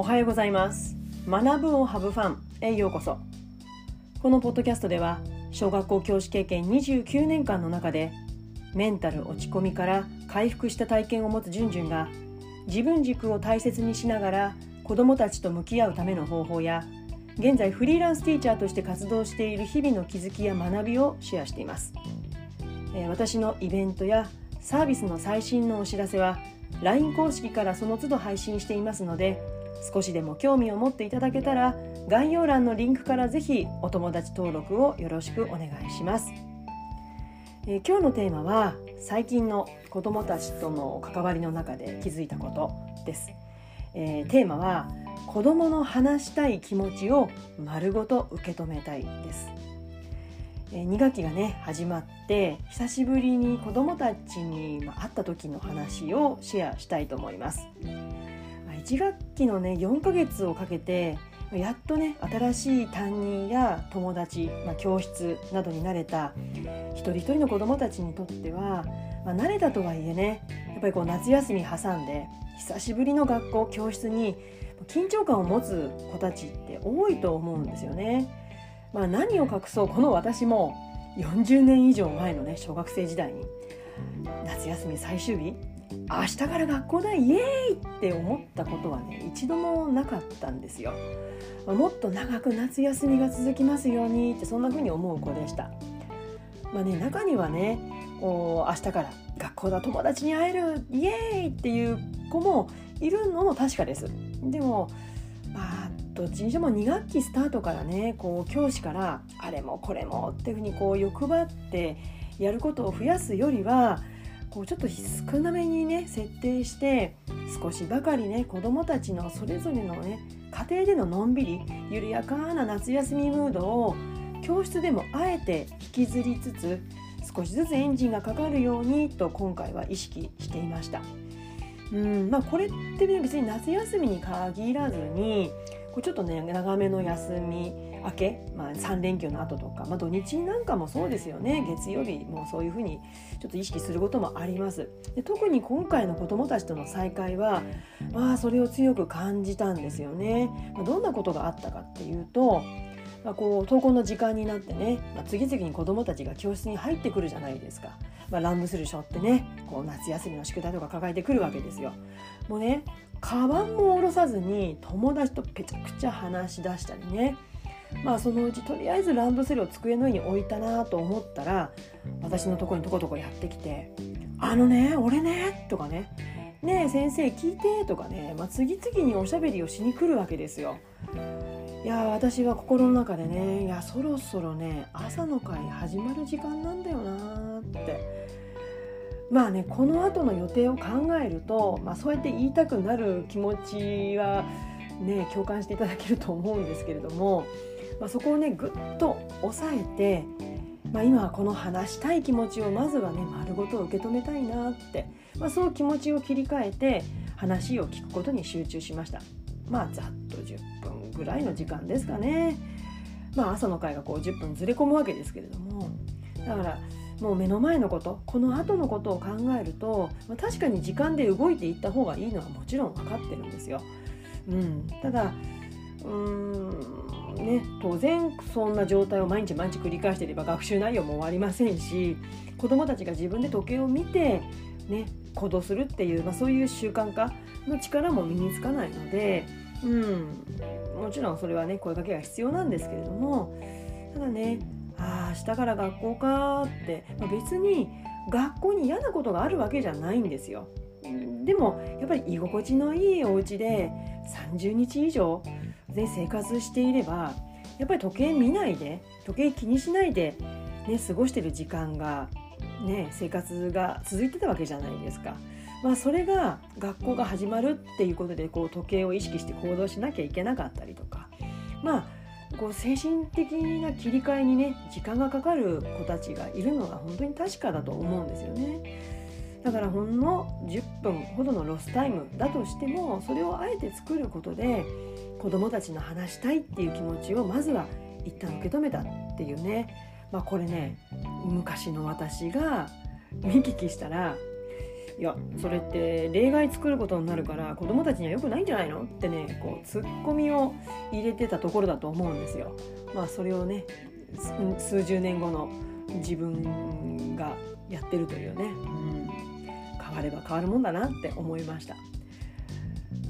おはようございます。学ぶをハブファンへようこそ。このポッドキャストでは小学校教師経験29年間の中でメンタル落ち込みから回復した体験を持つじゅんじゅんが自分軸を大切にしながら子どもたちと向き合うための方法や現在フリーランスティーチャーとして活動している日々の気づきや学びをシェアしています。え私のイベントやサービスの最新のお知らせは LINE 公式からその都度配信していますので少しでも興味を持っていただけたら概要欄のリンクからぜひお友達登録をよろしくお願いします。え、今日のテーマは最近の子どもたちとの関わりの中で気づいたことです。えー、テーマは子どもの話したい気持ちを丸ごと受け止めたいです。え2学期がね始まって久しぶりに子どもたちに会った時の話をシェアしたいと思います。1学期のね4ヶ月をかけてやっとね新しい担任や友達、まあ、教室などに慣れた一人一人の子どもたちにとっては、まあ、慣れたとはいえねやっぱりこう夏休み挟んで久しぶりの学校教室に緊張感を持つ子たちって多いと思うんですよね。まあ、何を隠そうこの私も40年以上前のね小学生時代に夏休み最終日明日から学校だイエーイって思ったことはね一度もなかったんですよ。もっと長く夏休みが続きますようにってそんな風に思う子でした。まあね中にはねこう明日から学校だ友達に会えるイエーイっていう子もいるのも確かです。でもまあどっちにしても2学期スタートからねこう教師からあれもこれもっていうふうにこう欲張ってやることを増やすよりはこうちょっと少なめにね設定して少しばかりね子どもたちのそれぞれのね家庭でののんびり緩やかな夏休みムードを教室でもあえて引きずりつつ少しずつエンジンがかかるようにと今回は意識していました。うんまあ、これってね別に夏休みに限らずにこうちょっとね長めの休み明け、まあ、3連休の後とか、まあ、土日なんかもそうですよね。月曜日もそういうふうにちょっと意識することもあります。で特に今回の子どもたちとの再会は、まあ、それを強く感じたんですよね、まあ、どんなことがあったかっていうとまあ、こう登校の時間になってね、まあ、次々に子どもたちが教室に入ってくるじゃないですか、まあ、ランドセル背負ってねこう夏休みの宿題とか抱えてくるわけですよ。もうねカバンも下ろさずに友達とぺちゃくちゃ話し出したりねまあそのうちとりあえずランドセルを机の上に置いたなと思ったら私のとこにとことこやってきて「あのね俺ね」とかね「ねえ先生聞いて」とかね、まあ、次々におしゃべりをしに来るわけですよ。いや私は心の中でねいやそろそろね朝の会始まる時間なんだよなって。まあねこの後の予定を考えると、まあ、そうやって言いたくなる気持ちはね共感していただけると思うんですけれども、まあ、そこをねぐっと抑えて、まあ、今はこの話したい気持ちをまずはね丸ごと受け止めたいなって、まあ、そう気持ちを切り替えて話を聞くことに集中しました。まあざっと10分ぐらいの時間ですかね。まあ朝の会がこう10分ずれ込むわけですけれどもだからもう目の前のことこの後のことを考えると、まあ、確かに時間で動いていった方がいいのはもちろん分かってるんですよ。うん、ただうんね当然そんな状態を毎日毎日繰り返していれば学習内容も終わりませんし子どもたちが自分で時計を見て、ね、行動するっていう、まあ、そういう習慣化の力も身につかないので、うん、もちろんそれはね声かけが必要なんですけれどもただねああ明日から学校かって、まあ、別に学校に嫌なことがあるわけじゃないんですよ。でもやっぱり居心地のいいお家で30日以上で生活していればやっぱり時計見ないで時計気にしないで、ね、過ごしてる時間が、ね、生活が続いてたわけじゃないですか。まあ、それが学校が始まるっていうことでこう時計を意識して行動しなきゃいけなかったりとかまあこう精神的な切り替えにね時間がかかる子たちがいるのが本当に確かだと思うんですよね。だからほんの10分ほどのロスタイムだとしてもそれをあえて作ることで子どもたちの話したいっていう気持ちをまずは一旦受け止めたっていうね、まあ、これね昔の私が見聞きしたらいやそれって例外作ることになるから子供たちには良くないんじゃないの？ってねこうツッコミを入れてたところだと思うんですよ。まあそれをね数十年後の自分がやってるというね、うん、変われば変わるもんだなって思いました。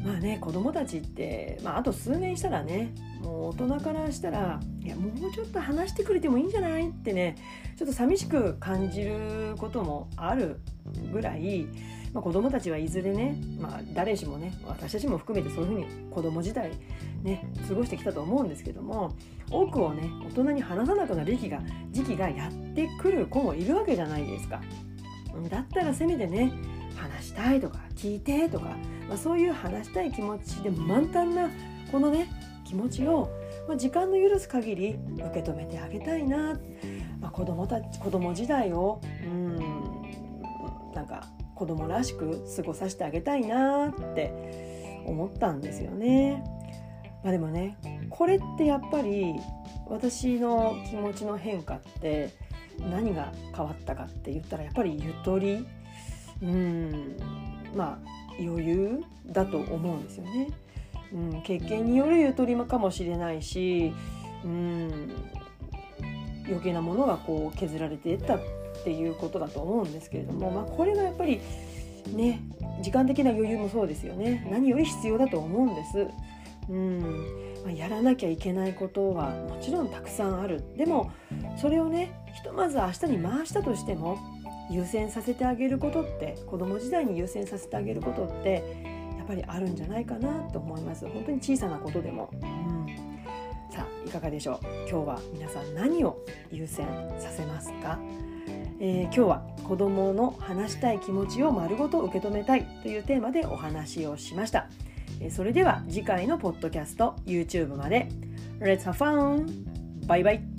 まあね子供たちって、まあ、あと数年したらねもう大人からしたらいやもうちょっと話してくれてもいいんじゃない？ってねちょっと寂しく感じることもあるぐらい、まあ、子供たちはいずれね、まあ、誰しもね私たちも含めてそういうふうに子供時代ね過ごしてきたと思うんですけども多くをね大人に話さなくなる時期が時期がやってくる子もいるわけじゃないですか。だったらせめてね話したいとか聞いてとか、まあ、そういう話したい気持ちで満タンなこのね気持ちを、まあ、時間の許す限り受け止めてあげたいな、まあ、子供たち子供時代をうんなんか子供らしく過ごさせてあげたいなって思ったんですよね。まあ、でもねこれってやっぱり私の気持ちの変化って何が変わったかって言ったらやっぱりゆとりうんまあ余裕だと思うんですよね。うん、経験によるゆとりかもしれないし、うん、余計なものがこう削られていったっていうことだと思うんですけれども、まあ、これがやっぱりね時間的な余裕もそうですよね。何より必要だと思うんです。うん。まあ、やらなきゃいけないことはもちろんたくさんある。でもそれをねひとまず明日に回したとしても優先させてあげることって子供時代に優先させてあげることってやっぱりあるんじゃないかなと思います。本当に小さなことでも、うん、さあいかがでしょう？今日は皆さん何を優先させますか、えー、今日は子供の話したい気持ちを丸ごと受け止めたいというテーマでお話をしました。それでは次回のポッドキャスト YouTube まで。Let's have fun! バイバイ